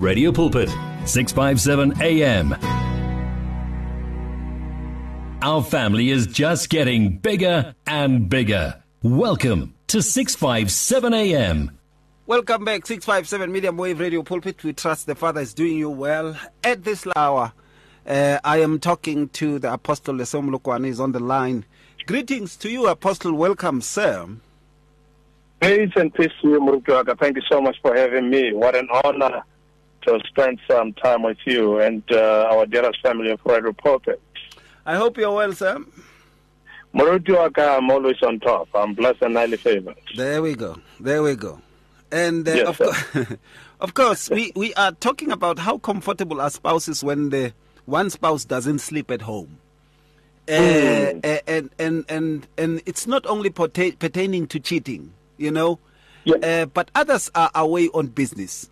Radio Pulpit, 657 AM. Our family is just getting bigger and bigger. Welcome to 657 AM. Welcome back, 657 Medium Wave Radio Pulpit. We trust the Father is doing you well. At this hour, uh, I am talking to the Apostle Lesego Molokoane, is on the line. Greetings to you, Apostle. Welcome, sir. Grace and peace to you, Murutuaka. Thank you so much for having me. What an honor to spend some time with you and uh, our dearest family of Radio Pulpit. I hope you're well, sir. Murutuaka, I'm always on top. I'm blessed and highly favored. There we go. There we go. And uh, Yes, of, co- of course, we, we are talking about how comfortable are spouses when the one spouse doesn't sleep at home. Uh, Mm. and, and and and it's not only pertain- pertaining to cheating, you know, Yeah. uh, but others are away on business.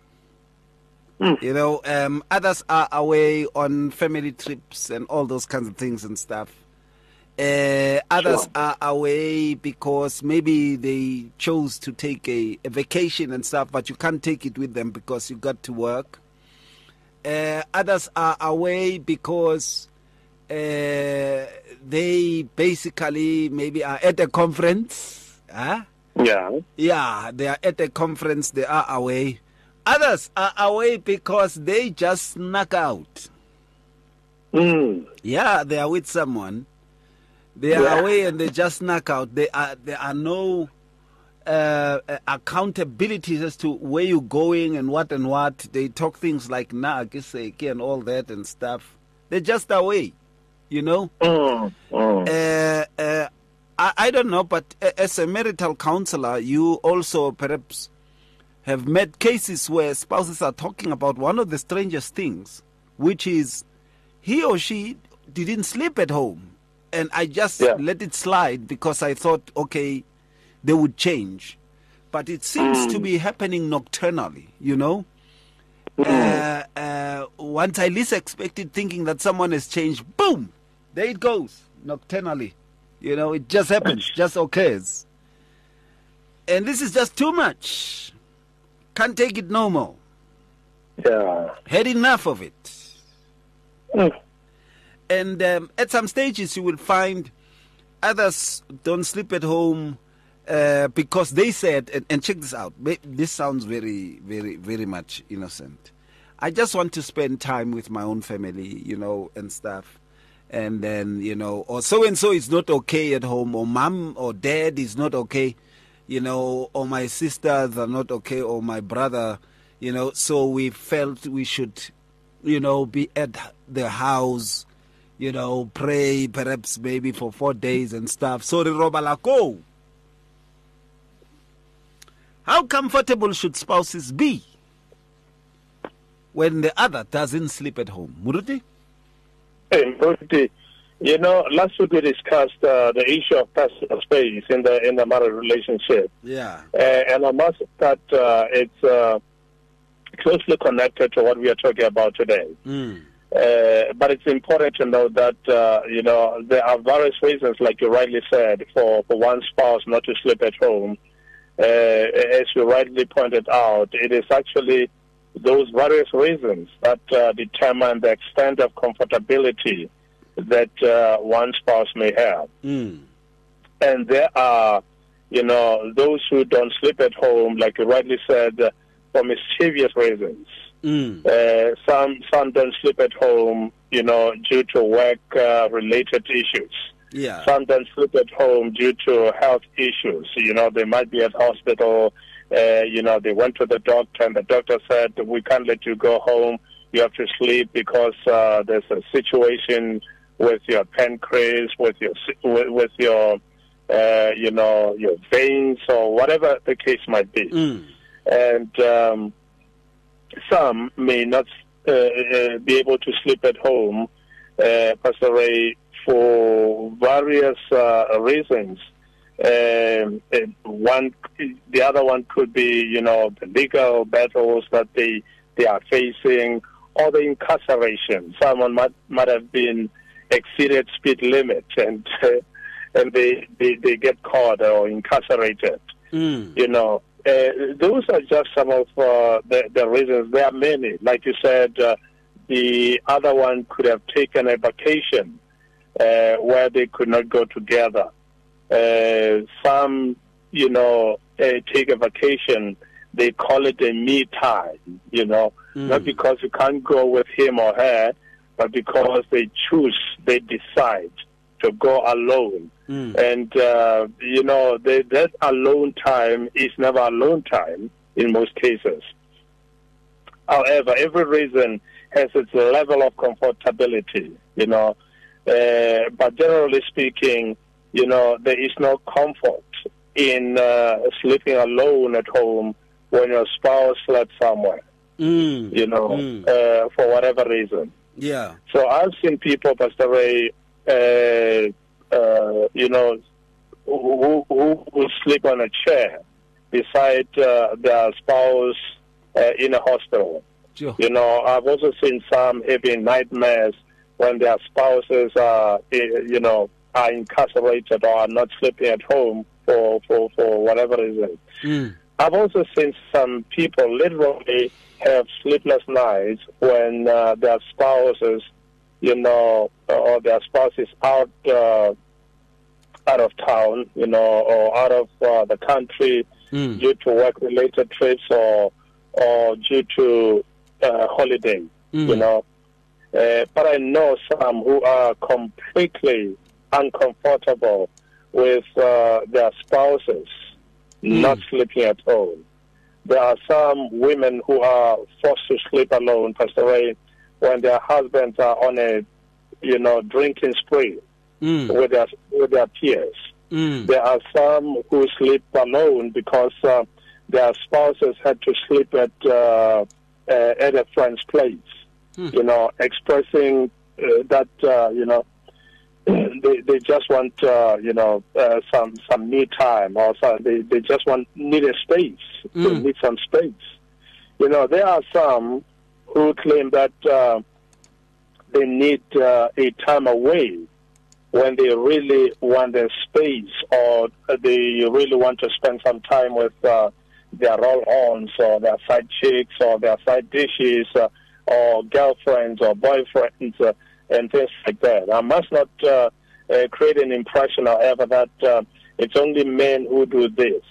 Mm. You know, um, others are away on family trips and all those kinds of things and stuff. Uh, others Sure. are away because maybe they chose to take a, a vacation and stuff, but you can't take it with them because you got to work. Uh, others are away because uh, they basically maybe are at a conference. Huh? Yeah. Yeah, they are at a conference, they are away. Others are away because they just snuck out. Mm. Yeah, they are with someone. They are Yeah. away and they just snuck out. They are there are no uh, uh, accountabilities as to where you're going and what and what. They talk things like nah, kiseki and all that and stuff. They're just away, you know. Mm. Mm. Uh, uh, I, I don't know, but as a marital counselor, you also perhaps have met cases where spouses are talking about one of the strangest things, which is he or she didn't sleep at home. And I just Yeah. let it slide because I thought, okay, they would change. But it seems to be happening nocturnally, you know? Uh, uh, once I least expected, thinking that someone has changed, boom, there it goes, nocturnally. You know, it just happens, just occurs. And this is just too much. Can't take it no more. Yeah. Had enough of it. Mm. And um, at some stages, you will find others don't sleep at home uh, because they said, and, and check this out. This sounds very, very, very much innocent. I just want to spend time with my own family, you know, and stuff. And then, you know, or so and so is not okay at home, or mom or dad is not okay, you know, or my sisters are not okay, or my brother, you know. So we felt we should, you know, be at the house, you know, pray perhaps maybe for four days and stuff. So the robalako. How comfortable should spouses be when the other doesn't sleep at home? Muruti? Hey, you know, last week we discussed uh, the issue of personal space in the in the marriage relationship. Yeah. Uh, and I must that uh, it's uh, closely connected to what we are talking about today. Mm. Uh, but it's important to know that uh, you know there are various reasons, like you rightly said, for, for one spouse not to sleep at home. Uh, as you rightly pointed out, it is actually those various reasons that uh, determine the extent of comfortability that uh, one spouse may have Mm. and there are, you know, those who don't sleep at home, like you rightly said, uh, for mischievous reasons. Mm. Uh, some some don't sleep at home, you know, due to work-related issues. Yeah. Some don't sleep at home due to health issues. You know, they might be at hospital. Uh, you know, they went to the doctor, and the doctor said, "We can't let you go home. You have to sleep because uh, there's a situation with your pancreas, with your with, with your, uh, you know, your veins, or whatever the case might be." Mm. and um, some may not uh, uh, be able to sleep at home, uh, Pastor Ray, for various uh, reasons. Um, one, the other one could be, you know, the legal battles that they they are facing, or the incarceration. Someone might might have been exceeded speed limit, and uh, and they, they they get caught or incarcerated Mm. you know, uh, those are just some of uh, the, the reasons. There are many. Like you said, uh, the other one could have taken a vacation uh, where they could not go together. Uh, some, you know, uh, take a vacation. They call it a me time, you know, mm. not because you can't go with him or her, but because they choose, they decide to go alone. Mm. And, uh, you know, they, that alone time is never alone time in most cases. However, every reason has its level of comfortability, you know. Uh, but generally speaking, you know, there is no comfort in uh, sleeping alone at home when your spouse slept somewhere, mm. you know, mm. uh, for whatever reason. Yeah. So I've seen people, Pastor Ray, uh, uh, you know, who, who will sleep on a chair beside uh, their spouse uh, in a hospital. Sure. You know, I've also seen some having nightmares when their spouses are, eh, you know, are incarcerated or are not sleeping at home for, for, for whatever reason. Mm. I've also seen some people literally have sleepless nights when uh, their spouses, you know, or their spouse is out uh, out of town, you know, or out of uh, the country mm. due to work-related trips or or due to uh, holiday, mm. you know. Uh, but I know some who are completely uncomfortable with uh, their spouses mm. not sleeping at all. There are some women who are forced to sleep alone, Pastor Ray, when their husbands are on a, you know, drinking spree mm. with their with their peers. Mm. There are some who sleep alone because uh, their spouses had to sleep at uh, uh, at a friend's place. Mm. You know, expressing uh, that uh, you know they they just want uh, you know uh, some some me time or some, they they just want need a space mm. they need some space you know there are some who claim that uh, they need uh, a time away when they really want their space or they really want to spend some time with uh, their roll-ons or their side chicks or their side dishes uh, or girlfriends or boyfriends uh, and things like that. I must not uh, uh, create an impression, however, that uh, it's only men who do this.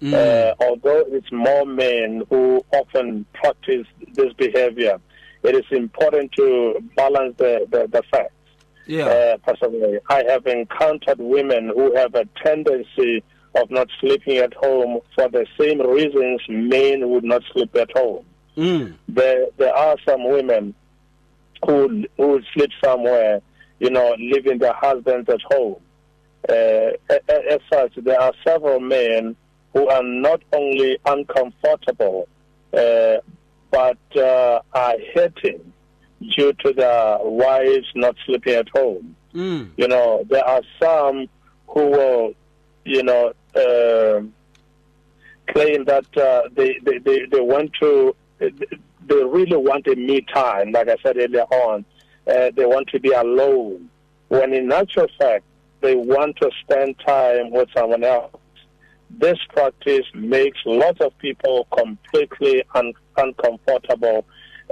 Mm. Uh, although it's more men who often practice this behavior, it is important to balance the, the, the facts. Yeah. Uh, personally, I have encountered women who have a tendency of not sleeping at home for the same reasons men would not sleep at home. Mm. There, there are some women who who sleep somewhere, you know, leaving their husbands at home. Uh, as such, there are several men who are not only uncomfortable, uh, but uh, are hurting due to their wives not sleeping at home. Mm. You know, there are some who will, you know, uh, claim that uh, they, they, they, they want to they really want a me time, like I said earlier on. Uh, they want to be alone. When in actual fact, they want to spend time with someone else. This practice makes lots of people completely un- uncomfortable,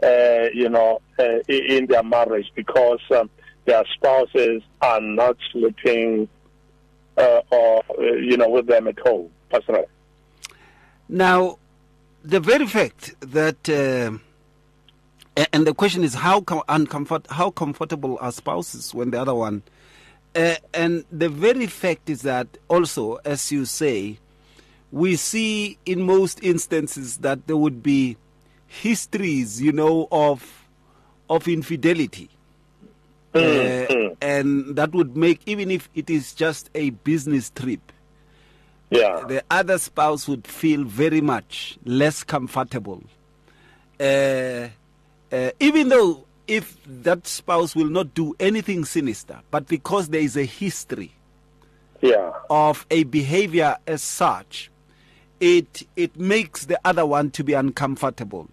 uh, you know, uh, in their marriage because um, their spouses are not sleeping uh, or, uh, you know, with them at home. Personally. Now, the very fact that, uh, and the question is how com- uncomfort, how comfortable are spouses when the other one, uh, and the very fact is that also, as you say, we see in most instances that there would be histories, you know, of of infidelity. Mm-hmm. Uh, and that would make even if it is just a business trip yeah. the other spouse would feel very much less comfortable. Uh, uh, even though if that spouse will not do anything sinister, but because there is a history yeah. of a behavior as such, it it makes the other one to be uncomfortable.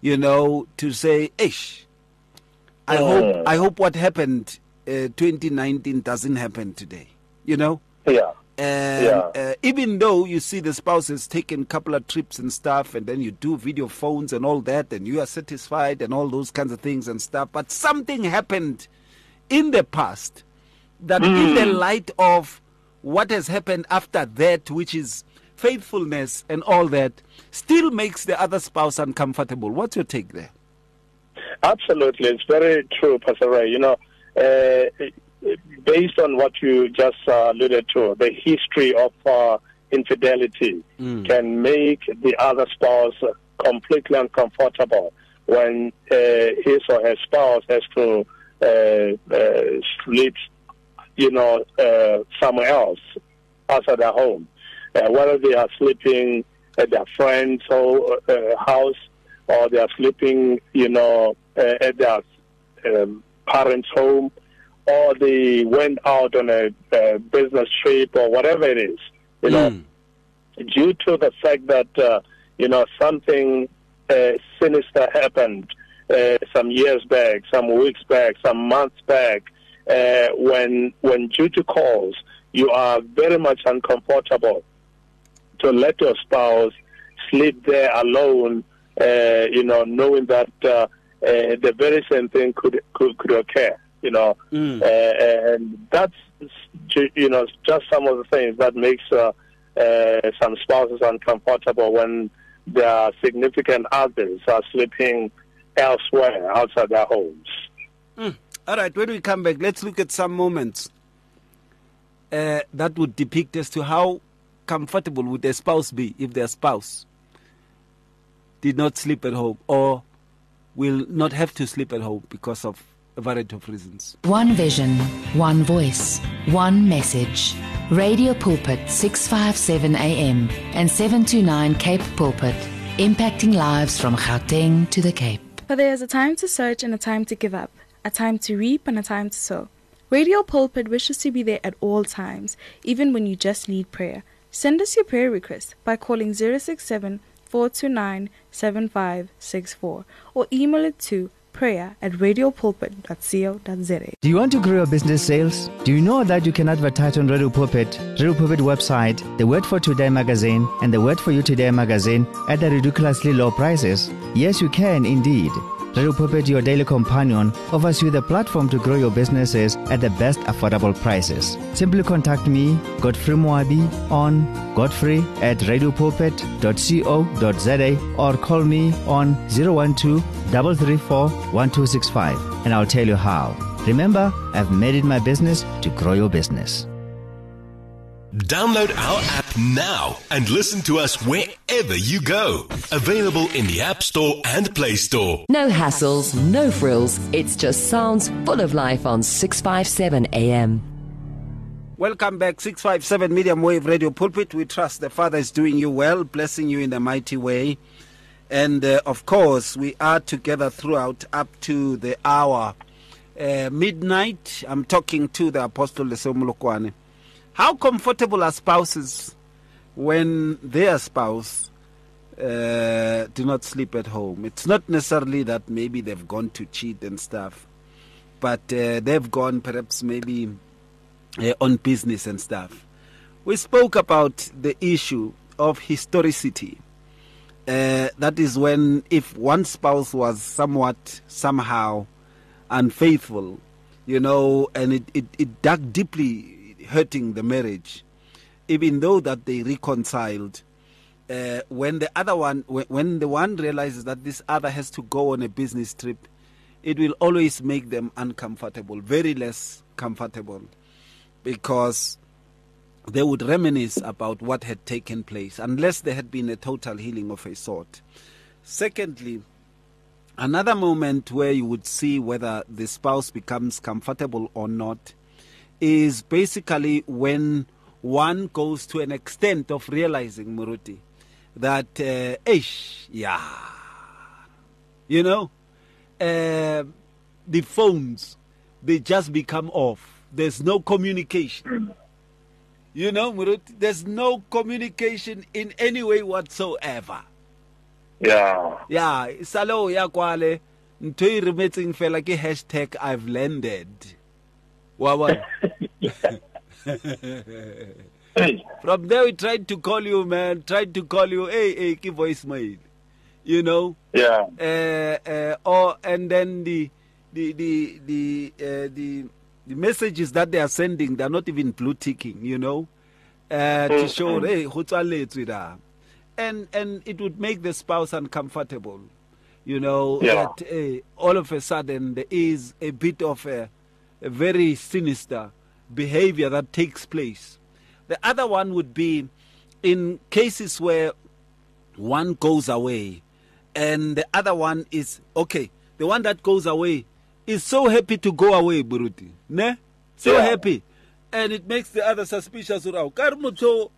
You know, to say, "Ish, I mm. hope I hope what happened uh, 2019 doesn't happen today." You know. Yeah Yeah. uh, even though you see the spouse has taken a couple of trips and stuff, and then you do video phones and all that, and you are satisfied and all those kinds of things and stuff, but something happened in the past that, in the light of what has happened after that, which is faithfulness and all that, still makes the other spouse uncomfortable. What's your take there? Absolutely, it's very true, Pastor Ray. You know, uh, based on what you just uh, alluded to, the history of uh, infidelity can make the other spouse completely uncomfortable when uh, his or her spouse has to uh, uh, sleep, you know, uh, somewhere else outside their home, uh, whether they are sleeping at their friend's ho- uh, house or they are sleeping, you know, uh, at their um, parents' home, or they went out on a, uh business trip or whatever it is, you know, due to the fact that uh, you know something uh, sinister happened uh, some years back, some weeks back, some months back, uh, when when due to calls you are very much uncomfortable to let your spouse sleep there alone, uh, you know, knowing that uh, uh, the very same thing could could, could occur, you know, uh, and that's you know just some of the things that makes uh, uh, some spouses uncomfortable when their significant others are sleeping elsewhere outside their homes. All right, when we come back, let's look at some moments uh, that would depict as to how comfortable would their spouse be if their spouse did not sleep at home or will not have to sleep at home because of a variety of reasons. One vision, one voice, one message. Radio Pulpit 657 AM and 729 Cape Pulpit, impacting lives from Gauteng to the Cape. For there is a time to search and a time to give up, a time to reap and a time to sow. Radio Pulpit wishes to be there at all times, even when you just need prayer. Send us your prayer request by calling 067 429 7564 or email it to prayer at radiopulpit.co.za. Do you want to grow your business sales? Do you know that you can advertise on Radio Pulpit, Radio Pulpit website, the Word for Today magazine, and the Word for You Today magazine at the ridiculously low prices? Yes, you can indeed. Radio Pulpit, your daily companion, offers you the platform to grow your businesses at the best affordable prices. Simply contact me, Godfrey Moabi, on godfrey at radiopulpit.co.za or call me on 012 334 1265 and I'll tell you how. Remember, I've made it my business to grow your business. Download our app now and listen to us wherever you go. Available in the App Store and Play Store. No hassles, no frills. It's just sounds full of life on 657 AM. Welcome back, 657 Medium Wave Radio Pulpit. We trust the Father is doing you well, blessing you in a mighty way. And uh, of course, we are together throughout up to the hour uh, midnight. I'm talking to the Apostle Lesego Molokoane. How comfortable are spouses when their spouse uh, do not sleep at home? It's not necessarily that maybe they've gone to cheat and stuff, but uh, they've gone perhaps maybe uh, on business and stuff. We spoke about the issue of historicity. Uh, that is when if one spouse was somewhat somehow unfaithful, you know, and it, it, it dug deeply hurting the marriage, even though that they reconciled. Uh, when the other one, when, the one realizes that this other has to go on a business trip, it will always make them uncomfortable, very less comfortable, because they would reminisce about what had taken place, unless there had been a total healing of a sort. Secondly, another moment where you would see whether the spouse becomes comfortable or not is basically when one goes to an extent of realizing, Muruti, that, uh, ish, yeah, you know, uh, the phones, they just become off. There's no communication. You know, Muruti, there's no communication in any way whatsoever. Yeah. Yeah, salo ya kwale ntho e remetseng fela ke hashtag I've landed. Wa bona? Hey. From there, we tried to call you, man. Tried to call you. Hey, hey, give voicemail. You know. Yeah. Uh, uh, or and then the the the the uh, the the messages that they are sending, they're not even blue ticking. You know, uh, to show hey, tswaletswe da. and and it would make the spouse uncomfortable. You know Yeah. that uh, all of a sudden there is a bit of a, a very sinister behavior that takes place. The other one would be in cases where one goes away and the other one is okay the one that goes away is so happy to go away buruti ne so Yeah. happy and it makes the other suspicious ura ka re motho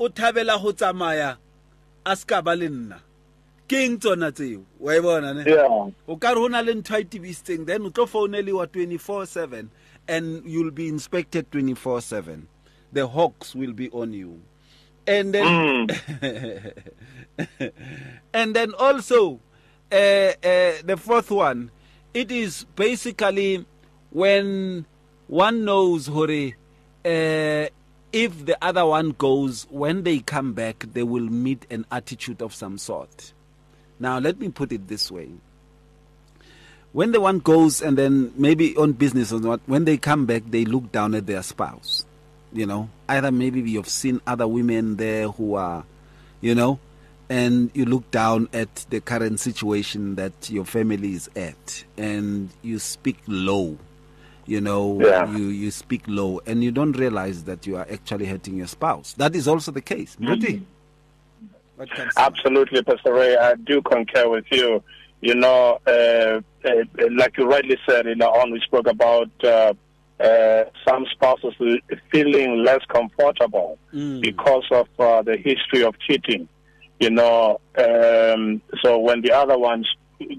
o thabela go tsamaya a ska ba le nna ke eng tsona tseo? Wa e bona ne? O ka re go na le ntho a tibisitseng then o tlo founeliwa 24/7 and you'll be inspected 24/7 the hawks will be on you. And then and then also uh, uh, the fourth one it is basically when one knows hore uh, if the other one goes when they come back they will meet an attitude of some sort now let me put it this way when the one goes and then maybe on business or not, when they come back, they look down at their spouse. You know, either maybe you've seen other women there who are, you know, and you look down at the current situation that your family is at, and you speak low. You know, Yeah. you you speak low, and you don't realize that you are actually hurting your spouse. That is also the case. Mruti? Mm-hmm. What comes in? Absolutely, Pastor Ray. I do concur with you. You know, uh, uh, like you rightly said, you know, on we spoke about uh, uh, some spouses feeling less comfortable because of uh, the history of cheating. You know, um, so when the other one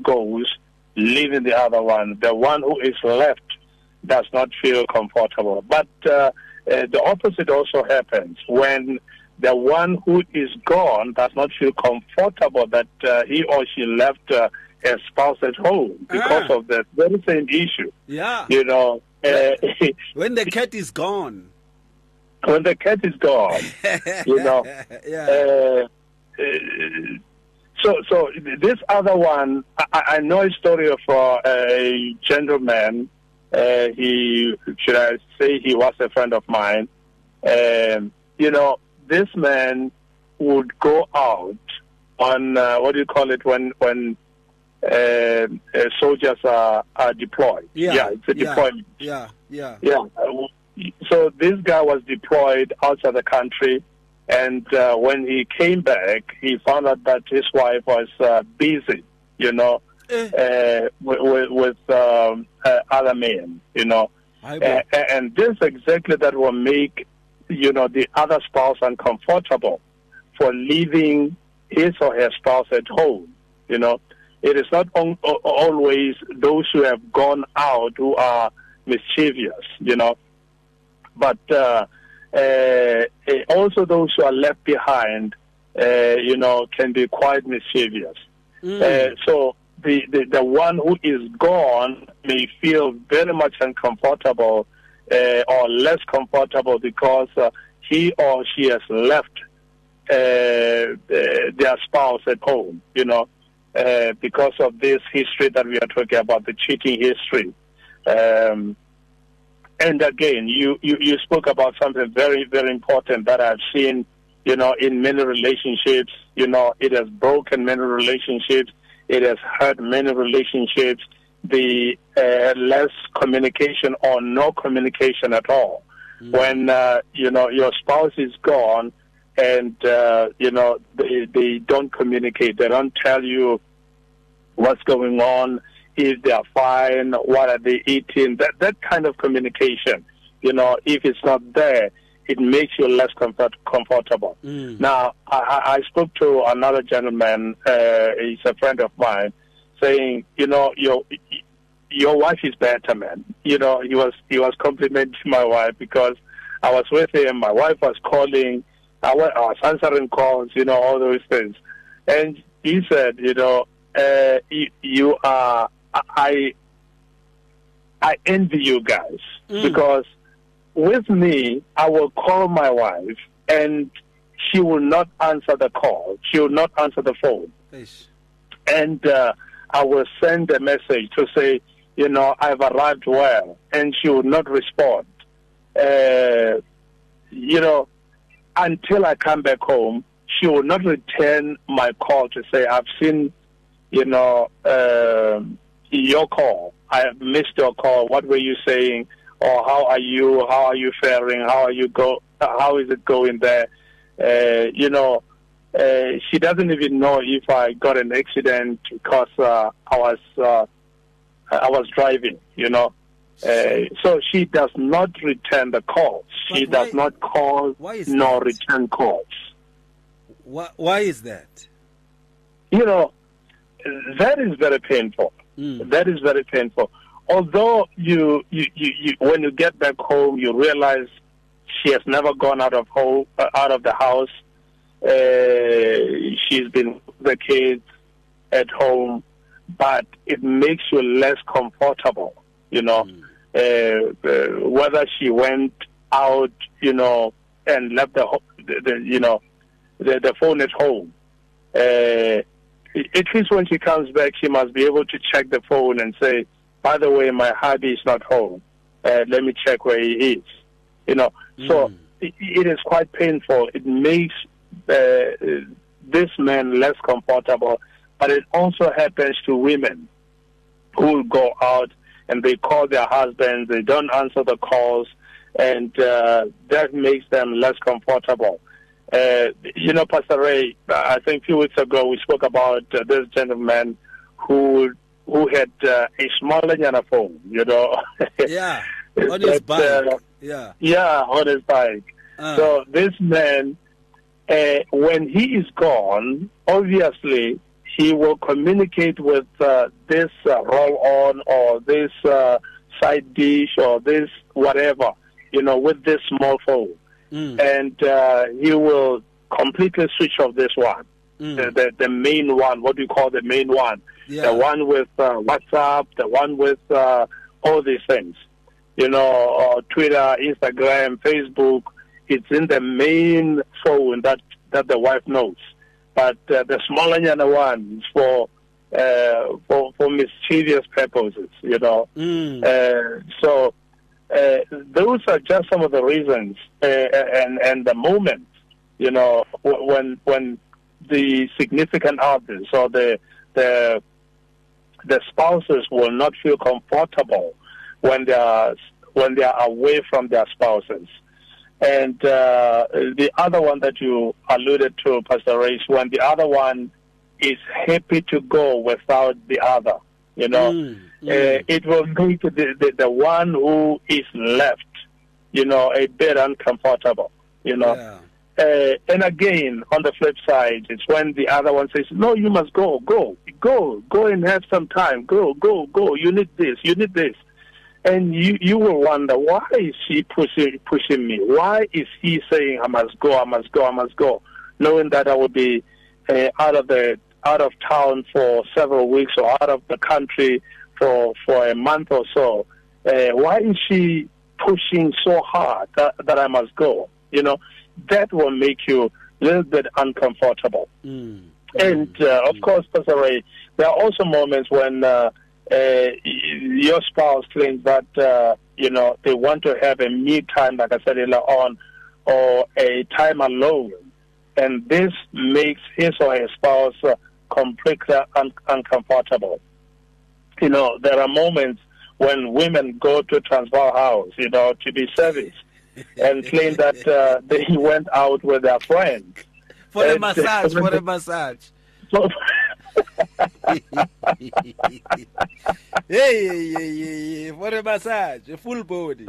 goes, leaving the other one, the one who is left does not feel comfortable. But uh, uh, the opposite also happens when the one who is gone does not feel comfortable that uh, he or she left uh, a spouse at home because Ah. of that very same issue. Yeah. You know, uh, When the cat is gone. when the cat is gone, you know. yeah. Uh, uh, so, so this other one, I, I know a story of uh, a gentleman. Uh, he should I say he was a friend of mine. Um, you know, this man would go out on uh, what do you call it when when uh, uh, soldiers are, are deployed. yeah. it's a yeah, deployment. Yeah. Yeah. Yeah. uh, So this guy was deployed outside the country, and uh, when he came back, he found out that his wife was uh, busy, you know, Eh. uh, with, with, um, uh, other men, you know. And this exactly that will make, you know, the other spouse uncomfortable for leaving his or her spouse at home, you know. It is not on, always those who have gone out who are mischievous, you know, but uh, uh, uh, also those who are left behind, uh, you know, can be quite mischievous. Uh, so the, the the one who is gone may feel very much uncomfortable uh, or less comfortable because uh, he or she has left uh, uh, their spouse at home, you know, uh, because of this history that we are talking about, the cheating history. Um, and again, you, you, you spoke about something very, very important that I've seen, you know, in many relationships. You know, it has broken many relationships. It has hurt many relationships. The uh, less communication or no communication at all. When, uh, you know, your spouse is gone and, uh, you know, they, they don't communicate. They don't tell you what's going on, if they are fine, what are they eating, that, that kind of communication. You know, if it's not there, it makes you less comfort, comfortable. Now, I, I I spoke to another gentleman, uh, he's a friend of mine, saying, you know, your your wife is better, man. You know, he was he was complimenting my wife because I was with him. My wife was calling. I wa- I was answering calls. You know, all those things. And he said, you know, uh, you, you are. I I envy you guys because with me, I will call my wife and she will not answer the call. She will not answer the phone. Eish. And uh, I will send a message to say, you know, I've arrived well, and she will not respond. Uh, you know, until I come back home, she will not return my call to say, I've seen, you know, um your call. I missed your call. What were you saying? Or how are you? How are you faring? How are you go? How is it going there? Uh, you know, uh, she doesn't even know if I got an accident because uh, I was uh, I was driving. You know, uh, so she does not return the calls. She But does not call why nor that? return calls. Why, why is that? you know, that is very painful. Mm. That is very painful. Although you, you, you, you, when you get back home, you realize she has never gone out of home, uh, out of the house. Uh, she's been with the kids at home, but it makes you less comfortable. You know, uh, uh, whether she went out, you know, and left the, the, the you know, the, the phone at home. Uh, at least when she comes back, she must be able to check the phone and say, by the way, my hubby is not home. Uh, let me check where he is. You know, so it, it is quite painful. It makes this man less comfortable, but it also happens to women who go out and they call their husbands, they don't answer the calls, and uh, that makes them less comfortable. Uh, you know, Pastor Ray, I think a few weeks ago we spoke about uh, this gentleman who who had uh, a small Lenyana phone, you know. Yeah, on his But, bike. uh, yeah. yeah, on his bike. Uh. So this man, uh, when he is gone, obviously he will communicate with uh, this uh, roll on or this uh, side dish or this whatever, you know, with this small phone. Mm. And uh, he will completely switch off this one, Mm. the, the, the main one, what do you call the main one, Yeah. the one with uh, WhatsApp, the one with uh, all these things you know, Twitter, Instagram, Facebook. It's in the main phone that that the wife knows. But uh, the smaller one is for uh, for for mischievous purposes, you know. Mm. Uh, so uh, those are just some of the reasons uh, and and the moments, you know, when when the significant others or the the the spouses will not feel comfortable when they are when they are away from their spouses. And uh, the other one that you alluded to, Pastor Ray, when the other one is happy to go without the other. You know, Mm, Uh, it will make the, the the one who is left, you know, a bit uncomfortable. You know. Yeah. Uh, and again, on the flip side, it's when the other one says, "No, you must go, go, go, go and have some time. Go, go, go. You need this. You need this." And you you will wonder why is he pushing pushing me? Why is he saying I must go, I must go, I must go, knowing that I will be uh, out of the out of town for several weeks or out of the country for for a month or so. Uh, why is she pushing so hard that, that I must go? You know, that will make you a little bit uncomfortable. Mm. And uh, of course, Pastor Ray, there are also moments when uh, your spouse claims that uh, you know they want to have a me time, like I said earlier on, or a time alone, and this makes his or her spouse uh, completely un- uncomfortable. You know, there are moments when women go to Transvaal House, you know, to be serviced, and claim that uh, they went out with their friends. For a And, uh, massage, for a massage. So, hey, hey, hey, hey, for a massage, a full body.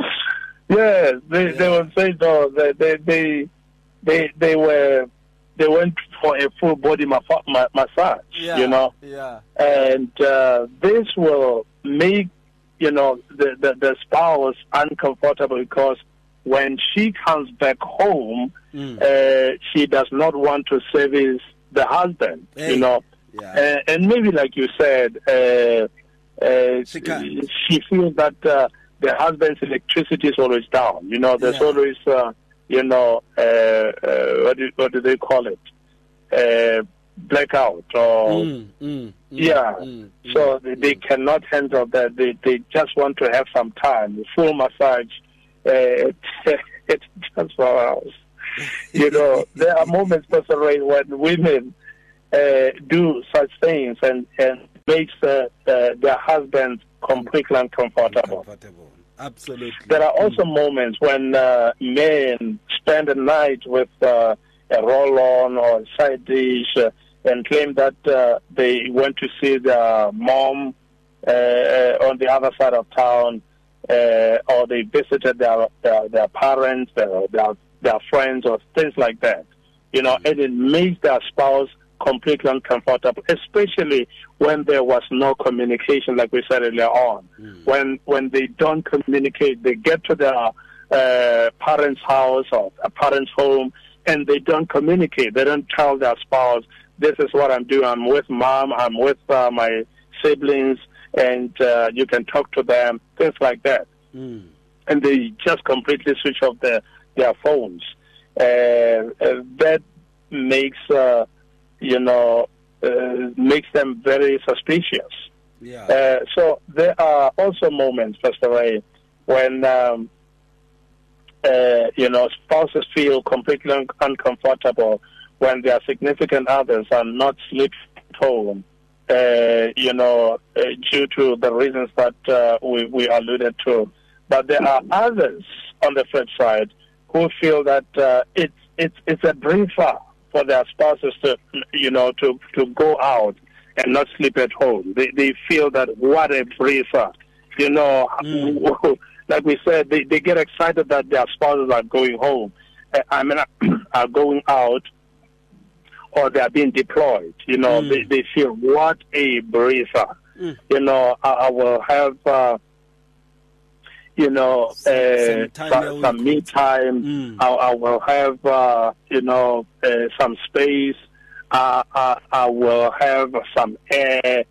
Yes, they they Yeah. will say no. They they they they, they were they went for a full body ma- ma- massage. Yeah. You know, Yeah. and uh, this will make you know the, the the spouse uncomfortable because when she comes back home, Mm. uh, she does not want to service the husband. Hey. You know, Yeah. uh, and maybe like you said, uh, uh, She she feels that uh, the husband's electricity is always down. You know, there's Yeah. always uh, you know, uh, uh, what, do, what do they call it? Uh, blackout or Mm, mm, mm, yeah. mm, mm. so they, they cannot handle that. They they just want to have some time, full massage. Uh, it's just for hours. You know, there are moments, Pastor Ray, when women do such things and and makes uh, uh, their husbands completely uncomfortable. Comfortable. Absolutely. There are also moments when uh, men spend the night with uh, a roll-on or a side dish uh, and claim that uh, they went to see their mom uh, uh, on the other side of town, uh, or they visited their their, their parents, their, their their friends, or things like that. You know, and it makes their spouse completely uncomfortable, especially when there was no communication, like we said earlier on. When when they don't communicate, they get to their uh, parents' house or a parents' home, and they don't communicate. They don't tell their spouse, "This is what I'm doing. I'm with mom. I'm with uh, my siblings, and uh, you can talk to them." Things like that Mm. and they just completely switch off their their phones. Uh, uh, that makes uh, you know uh, makes them very suspicious. Yeah. Uh, so there are also moments, Pastor Ray, when um, uh, you know spouses feel completely un- uncomfortable when their significant others are not sleeping at home. Uh, you know, uh, due to the reasons that uh, we, we alluded to. But there are others on the flip side who feel that uh, it's it's it's a briefer for their spouses to you know to to go out and not sleep at home. They they feel that what a briefer, you know. like we said, they they get excited that their spouses are going home. Uh, I mean, are going out or they are being deployed. You know, they they feel what a breather. You know, I, I will have. Uh, you know, Some- uh, some some, me time. Mm. I, I will have, uh, you know, uh, some space. Uh, I, I will have some air.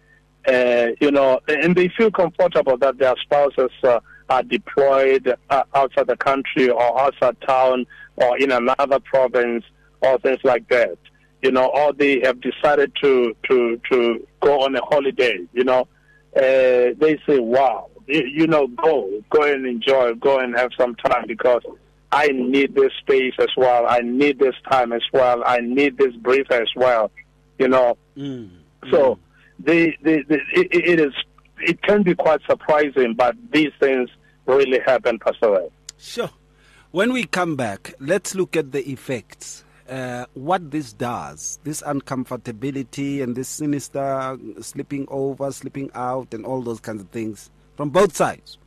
Uh, you know, and they feel comfortable that their spouses uh, are deployed uh, outside the country or outside town or in another province or things like that. You know, or they have decided to to to go on a holiday. You know, uh, they say, "Wow, you, know, go go and enjoy, go and have some time because I need this space as well. I need this time as well. I need this breath as well." You know, Mm. so they, they, they, it, it is it can be quite surprising, but these things really happen, Pastor Ray. Sure. When we come back, let's look at the effects. Uh, what this does, this uncomfortability and this sinister slipping over, slipping out, and all those kinds of things from both sides.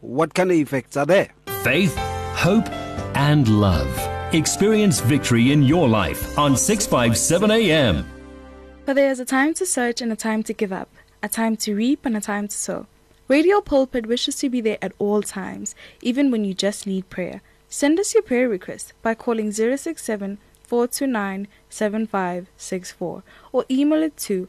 What kind of effects are there? Faith, hope, and love. Experience victory in your life on 657 AM. For there is a time to search and a time to give up, a time to reap and a time to sow. Radio Pulpit wishes to be there at all times, even when you just need prayer. Send us your prayer request by calling 067 429 7564 or email it to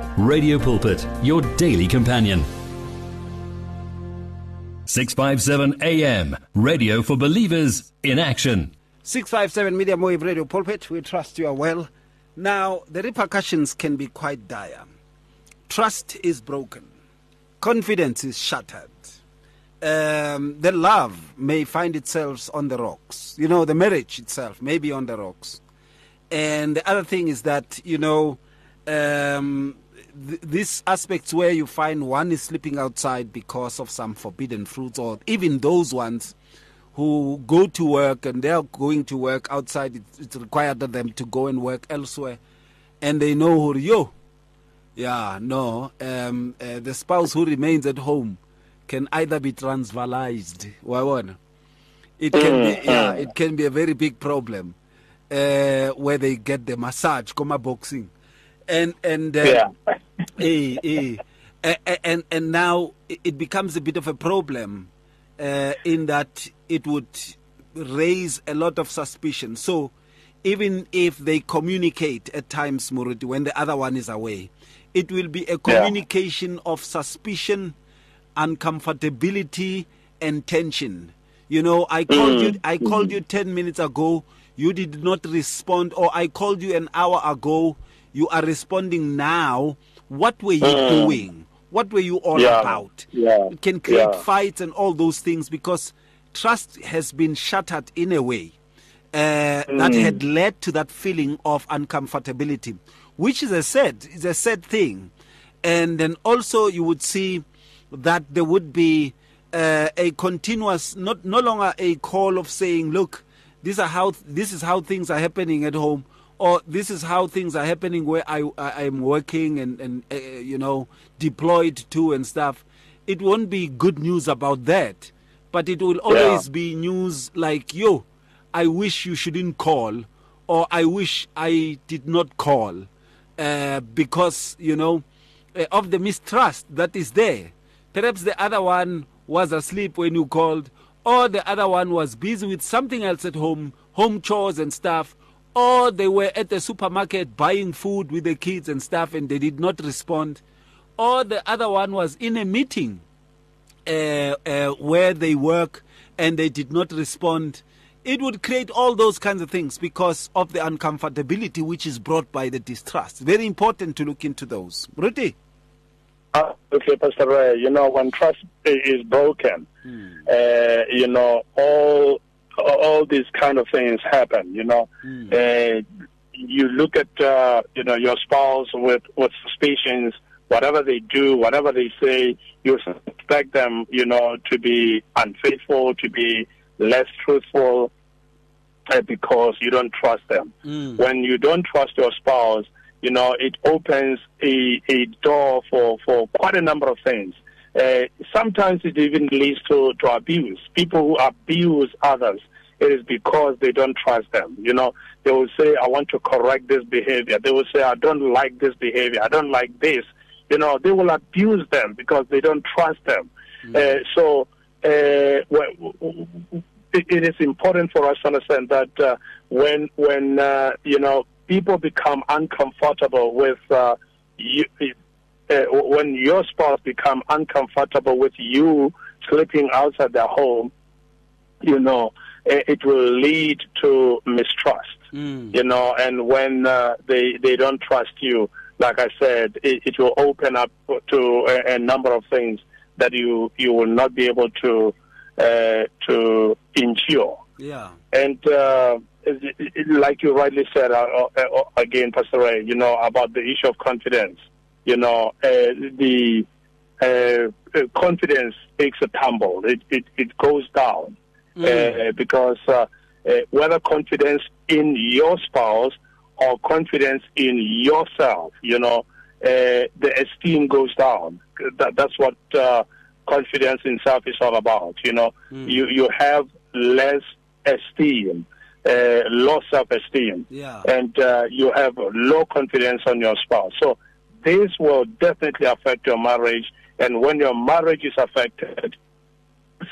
Radio Pulpit, your daily companion. 657 AM. Radio for believers in action. 657 Media Wave Radio Pulpit. We trust you are well. Now, the repercussions can be quite dire. Trust is broken, confidence is shattered. Um, the love may find itself on the rocks. You know, the marriage itself may be on the rocks. And the other thing is that, you know, um, th- these aspects where you find one is sleeping outside because of some forbidden fruits, or even those ones who go to work and they are going to work outside, it, it's required of them to go and work elsewhere, and they know who yo. Yeah, no. Um, uh, the spouse who remains at home can either be transvalized. Wawona. It can be, yeah, it can be a very big problem uh, where they get the massage, coma boxing, and and uh, Yeah. eh, eh, and and now it becomes a bit of a problem uh, in that it would raise a lot of suspicion. So even if they communicate at times, Moruti, when the other one is away, it will be a communication of suspicion, uncomfortability, and tension. You know, I called you. I called you ten minutes ago. You did not respond, or I called you an hour ago. You are responding now. What were you doing? What were you all Yeah. about? Yeah. It can create Yeah. fights and all those things because trust has been shattered in a way uh, that had led to that feeling of uncomfortability, which is a sad, is a sad thing. And then also you would see that there would be uh, a continuous, not no longer a call of saying, "Look, these are how this is how things are happening at home." Or this is how things are happening where I I am working and and uh, you know deployed to and stuff. It won't be good news about that, but it will always be news like yo, I wish you shouldn't call, or I wish I did not call, uh, because you know uh, of the mistrust that is there. Perhaps the other one was asleep when you called, or the other one was busy with something else at home, home chores and stuff, or they were at the supermarket buying food with the kids and stuff and they did not respond, or the other one was in a meeting uh, uh, where they work and they did not respond, it would create all those kinds of things because of the uncomfortability which is brought by the distrust. Very important to look into those. Ruti? Uh, okay, Pastor Ray, you know, when trust is broken, uh, you know, all all these kind of things happen, you know. Uh, you look at, uh, you know, your spouse with, with suspicions, whatever they do, whatever they say, you suspect them, you know, to be unfaithful, to be less truthful, uh, because you don't trust them. When you don't trust your spouse, you know, it opens a, a door for, for quite a number of things. Uh, sometimes it even leads to, to abuse. People who abuse others, it is because they don't trust them. You know, they will say, I want to correct this behavior. They will say, I don't like this behavior. I don't like this. You know, they will abuse them because they don't trust them. Uh, so, uh, well, it, it is important for us to understand that uh, when when uh, you know people become uncomfortable with uh, you, uh, when your spouse become uncomfortable with you sleeping outside their home, you know uh, it will lead to mistrust. You know, and when uh, they they don't trust you, like I said, it, it will open up to a, a number of things that you you will not be able to uh, to endure. Yeah. And uh, like you rightly said uh, uh, again, Pastor Ray, you know about the issue of confidence. You know, uh, the uh, uh, confidence takes a tumble. It it, it goes down uh, because uh, uh, whether confidence in your spouse or confidence in yourself, you know, uh, the esteem goes down. That, that's what uh, confidence in self is all about. You know, you you have less esteem, uh, low self-esteem, Yeah. and uh, you have low confidence on your spouse. So this will definitely affect your marriage. And when your marriage is affected,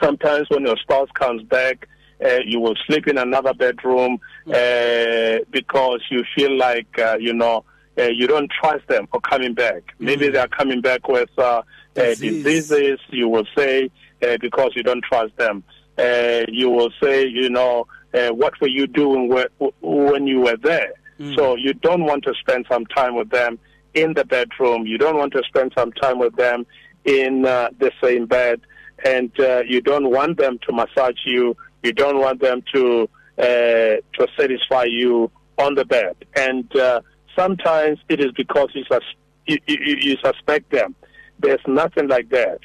sometimes when your spouse comes back, uh, you will sleep in another bedroom uh, because you feel like uh, you know uh, you don't trust them for coming back. Maybe they are coming back with uh, uh, Disease. diseases. You will say uh, because you don't trust them. Uh, you will say, you know, uh, what were you doing whe- when you were there? So you don't want to spend some time with them in the bedroom. You don't want to spend some time with them in uh, the same bed, and uh, you don't want them to massage you. You don't want them to uh, to satisfy you on the bed. And uh, sometimes it is because you, sus- you, you, you suspect them. There's nothing like that.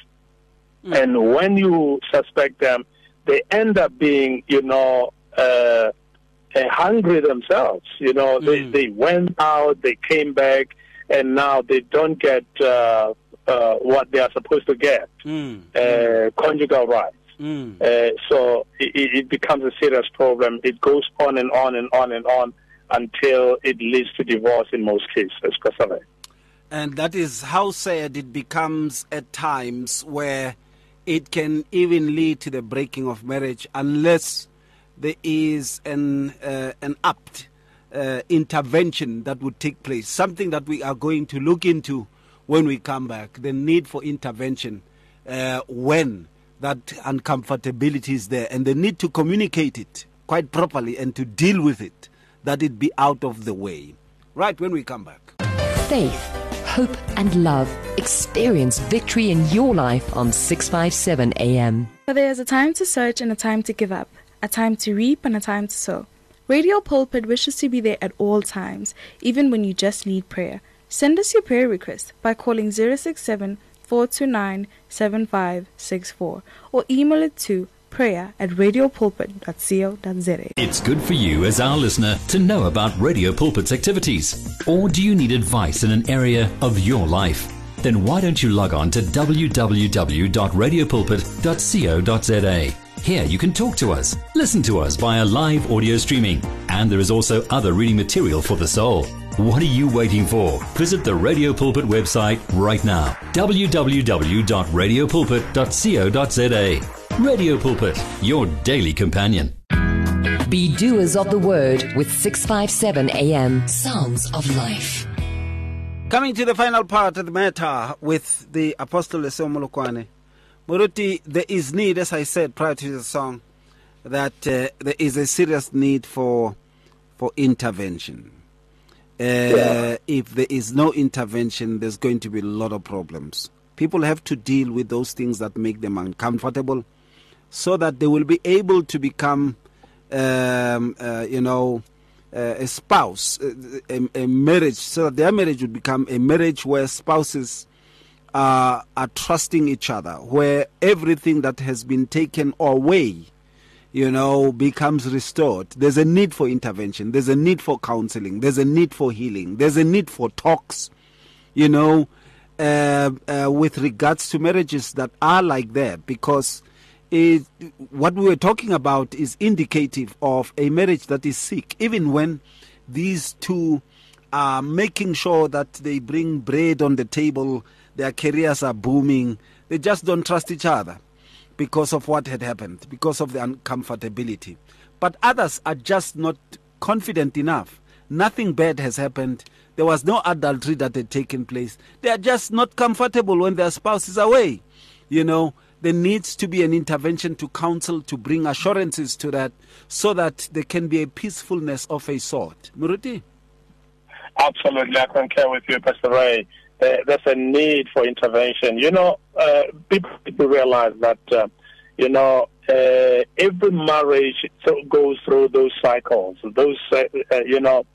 Mm. And when you suspect them, they end up being, you know, uh, hungry themselves. You know, mm. they, they went out, they came back, and now they don't get uh, uh, what they are supposed to get mm. uh, conjugal rights. Mm. Uh, so it, it, becomes a serious problem. It goes on and on and on and on until it leads to divorce in most cases. And that is how sad it becomes at times where it can even lead to the breaking of marriage unless there is an, uh, an apt uh, intervention that would take place, something that we are going to look into when we come back, the need for intervention uh, when that uncomfortability is there and the need to communicate it quite properly and to deal with it, that it be out of the way. Right when we come back. Faith, hope, and love. Experience victory in your life on 657 AM. For There is a time to search and a time to give up, a time to reap and a time to sow. Radio Pulpit wishes to be there at all times, even when you just need prayer. Send us your prayer request by calling 067 429 7564 or email it to prayer at radiopulpit.co.za. It's good for you as our listener to know about Radio Pulpit's activities. Or do you need advice in an area of your life? Then why don't you log on to www.radiopulpit.co.za here you can talk to us, listen to us via live audio streaming, and there is also other reading material for the soul. What are you waiting for? Visit the Radio Pulpit website right now www.radiopulpit.co.za. Radio Pulpit, your daily companion. Be doers of the word with 657 AM. Sounds of life. Coming to the final part of the matter with the Apostle Lesego Moruti, there is need, as I said prior to the song, that uh, there is a serious need for for intervention. Uh, yeah. If there is no intervention, there's going to be a lot of problems. People have to deal with those things that make them uncomfortable, so that they will be able to become, um, uh, you know, uh, a spouse, uh, a, a marriage, so that their marriage would become a marriage where spouses are, are trusting each other, where everything that has been taken away, you know, becomes restored. There's a need for intervention. There's a need for counseling. There's a need for healing. There's a need for talks, you know, uh, uh, with regards to marriages that are like that, because it, what we were talking about is indicative of a marriage that is sick, even when these two are making sure that they bring bread on the table their careers are booming. They just don't trust each other because of what had happened, because of the uncomfortability. But others are just not confident enough. Nothing bad has happened. There was no adultery that had taken place. They are just not comfortable when their spouse is away. You know, there needs to be an intervention to counsel to bring assurances to that so that there can be a peacefulness of a sort. Moruti? Absolutely, I concur with you, Pastor Ray uh, there's a need for intervention. You know, uh, people realize that, uh, you know, uh, every marriage goes through those cycles, those, uh, uh, you know,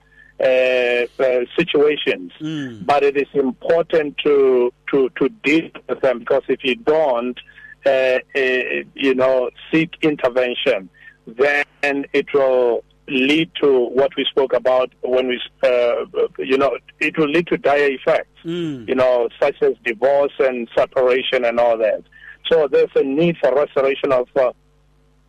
situations. Mm. But it is important to, to, to deal with them because if you don't, you know, seek intervention, then it will lead to what we spoke about when we, uh, you know, it will lead to dire effects, mm. you know, such as divorce and separation and all that. So there's a need for restoration of uh,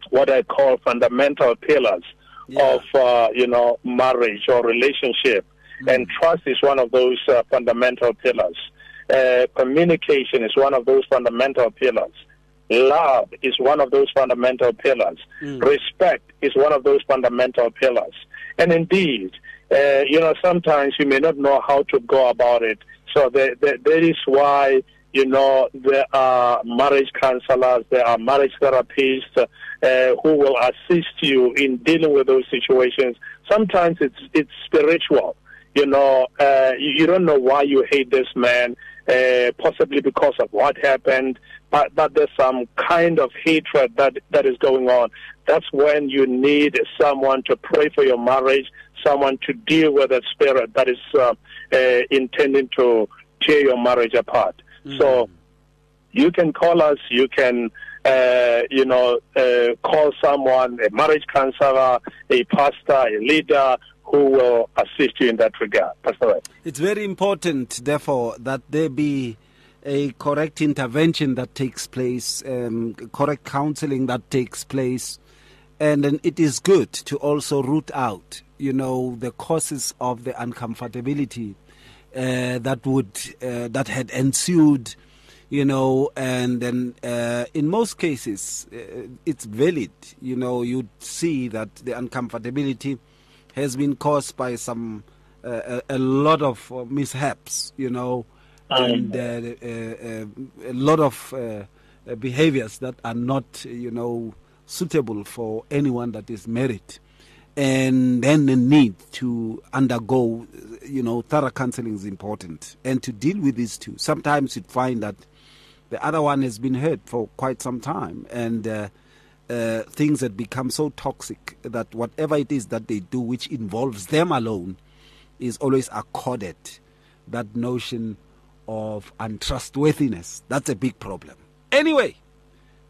what I call fundamental pillars yeah. of, uh, you know, marriage or relationship. Mm. And trust is one of those uh, fundamental pillars. Uh, communication is one of those fundamental pillars. Love is one of those fundamental pillars. Mm. Respect is one of those fundamental pillars. And indeed, uh, you know, sometimes you may not know how to go about it. So there, there, that is why, you know, there are marriage counselors, there are marriage therapists uh, who will assist you in dealing with those situations. Sometimes it's, it's spiritual. You know, uh, you, you don't know why you hate this man. Uh, possibly because of what happened, but, but there's some kind of hatred that, that is going on. That's when you need someone to pray for your marriage, someone to deal with that spirit that is uh, uh, intending to tear your marriage apart. Mm. So you can call us, you can, uh, you know, uh, call someone, a marriage counselor, a pastor, a leader who will assist you in that regard. It's very important, therefore, that there be a correct intervention that takes place, um, correct counseling that takes place, and then it is good to also root out, you know, the causes of the uncomfortability uh, that would uh, that had ensued, you know, and then uh, in most cases uh, it's valid. You know, you'd see that the uncomfortability has been caused by some uh, a, a lot of uh, mishaps, you know, and uh, uh, uh, a lot of uh, uh, behaviors that are not, you know, suitable for anyone that is married. And then the need to undergo, you know, thorough counseling is important. And to deal with these two, sometimes you'd find that the other one has been hurt for quite some time. And uh, things that become so toxic that whatever it is that they do, which involves them alone, is always accorded that notion of untrustworthiness. That's a big problem. Anyway,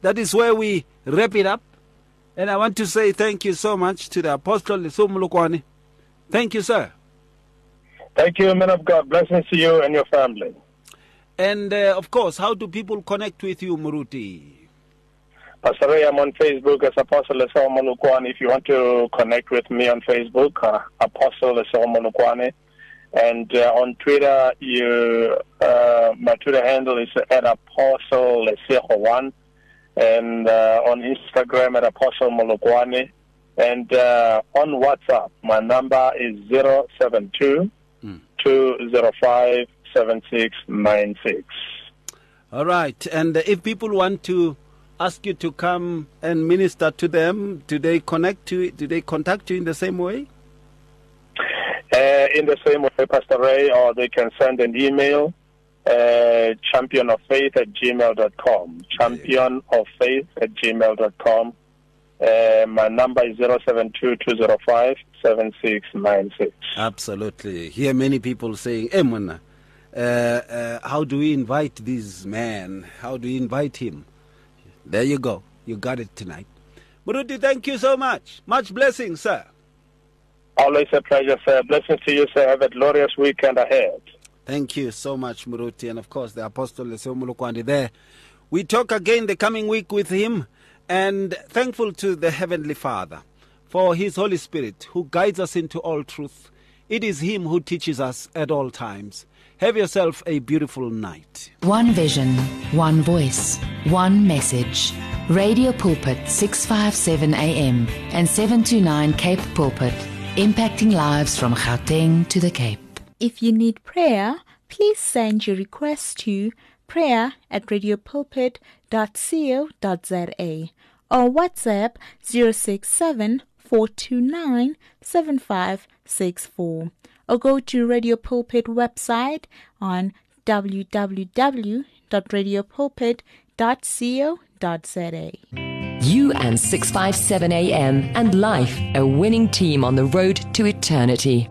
that is where we wrap it up. And I want to say thank you so much to the Apostle Lesego Molokoane. Thank you, sir. Thank you, man of God. Blessings to you and your family. And uh, of course, how do people connect with you, Moruti? Pastor Ray, I'm on Facebook as Apostle Molokoane. If you want to connect with me on Facebook, uh, Apostle Lesego Molokoane. And uh, on Twitter, you, uh, my Twitter handle is at Apostle Lesego1. And uh, on Instagram at Apostle Molokoane. And uh, on WhatsApp, my number is 072 205 7696. All right. And uh, if people want to ask you to come and minister to them, do they connect to do they contact you in the same way? Uh, in the same way, Pastor Ray, or they can send an email, uh, champion of faith at gmail.com. Champion of faith at gmail.com. Uh, my number is 072 205 7696. Absolutely. Hear many people saying, "Hey, uh, uh, how do we invite this man? How do we invite him?" There you go. You got it tonight. Moruti, thank you so much. Much blessing, sir. Always a pleasure, sir. Blessings to you, sir. Have a glorious weekend ahead. Thank you so much, Moruti, and of course the Apostle Lesego Molokoane there. We talk again the coming week with him, and thankful to the Heavenly Father for His Holy Spirit who guides us into all truth. It is Him who teaches us at all times. Have yourself a beautiful night. One vision, one voice, one message. Radio Pulpit 657 AM and 729 Cape Pulpit, impacting lives from Gauteng to the Cape. If you need prayer, please send your request to prayer at radiopulpit.co.za or WhatsApp 067 429 7564 or go to Radio Pulpit website on www.radiopulpit.co.za. You and 657 AM and life, a winning team on the road to eternity.